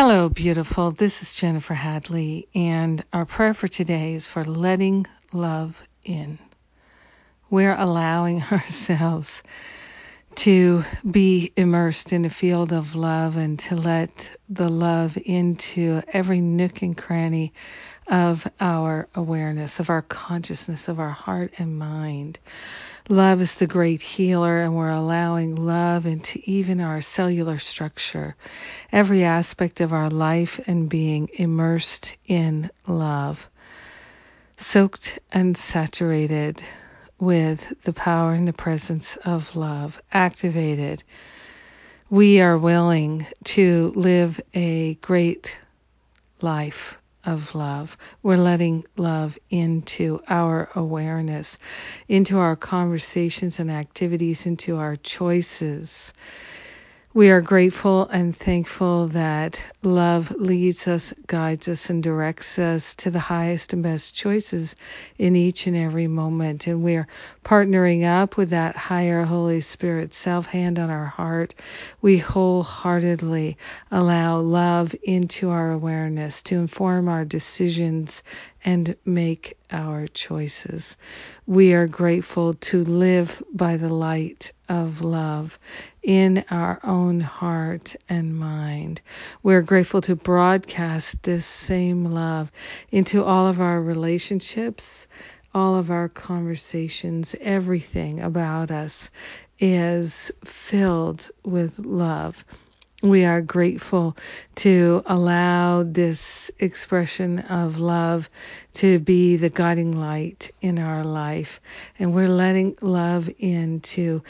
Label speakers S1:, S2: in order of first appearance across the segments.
S1: Hello, beautiful. This is Jennifer Hadley, and our prayer for today is for letting love in. We're allowing ourselves to be immersed in a field of love and to let the love into every nook and cranny of our awareness, of our consciousness, of our heart and mind. Love is the great healer, and we're allowing love into even our cellular structure, every aspect of our life and being immersed in love, soaked and saturated with the power and the presence of love, activated. We are willing to live a great life of love. We're letting love into our awareness, into our conversations and activities, into our choices. We are grateful and thankful that love leads us, guides us, and directs us to the highest and best choices in each and every moment. And we are partnering up with that higher Holy Spirit self hand on our heart. We wholeheartedly allow love into our awareness to inform our decisions and make our choices. We are grateful to live by the light of love in our own heart and mind. We're grateful to broadcast this same love into all of our relationships, all of our conversations, everything about us is filled with love we are grateful to allow this expression of love to be the guiding light in our life. And we're letting love into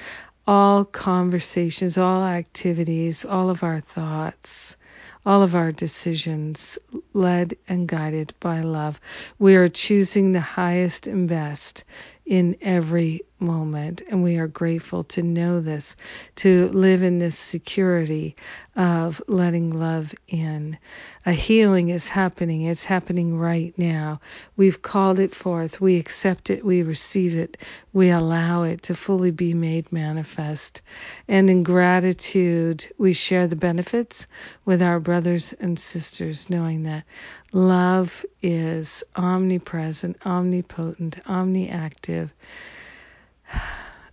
S1: all conversations, all activities, all of our thoughts, all of our decisions, led and guided by love. We are choosing the highest and best in every moment. And we are grateful to know this, to live in this security of letting love in. A healing is happening. It's happening right now. We've called it forth. We accept it. We receive it. We allow it to fully be made manifest. And in gratitude, we share the benefits with our brothers and sisters, knowing that love is omnipresent, omnipotent, omniactive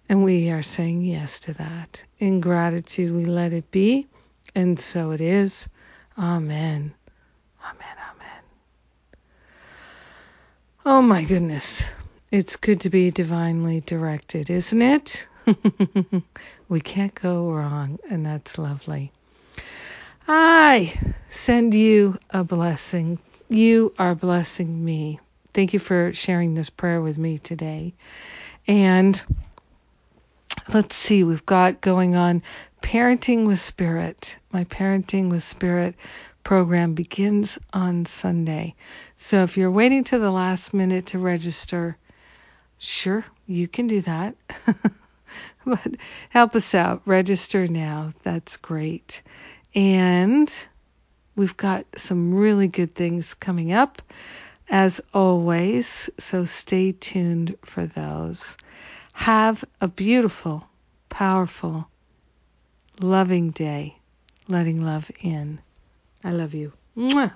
S1: and we are saying yes to that. In gratitude, we let it be, and so it is. Amen. Amen. Amen. Oh my goodness. It's good to be divinely directed, isn't it? we can't go wrong, and that's lovely. I send you a blessing. You are blessing me. Thank you for sharing this prayer with me today. And let's see, we've got going on Parenting with Spirit. My Parenting with Spirit program begins on Sunday. So if you're waiting to the last minute to register, sure, you can do that. but help us out. Register now. That's great. And we've got some really good things coming up as always. So stay tuned for those. Have a beautiful, powerful, loving day, letting love in. I love you. Mwah.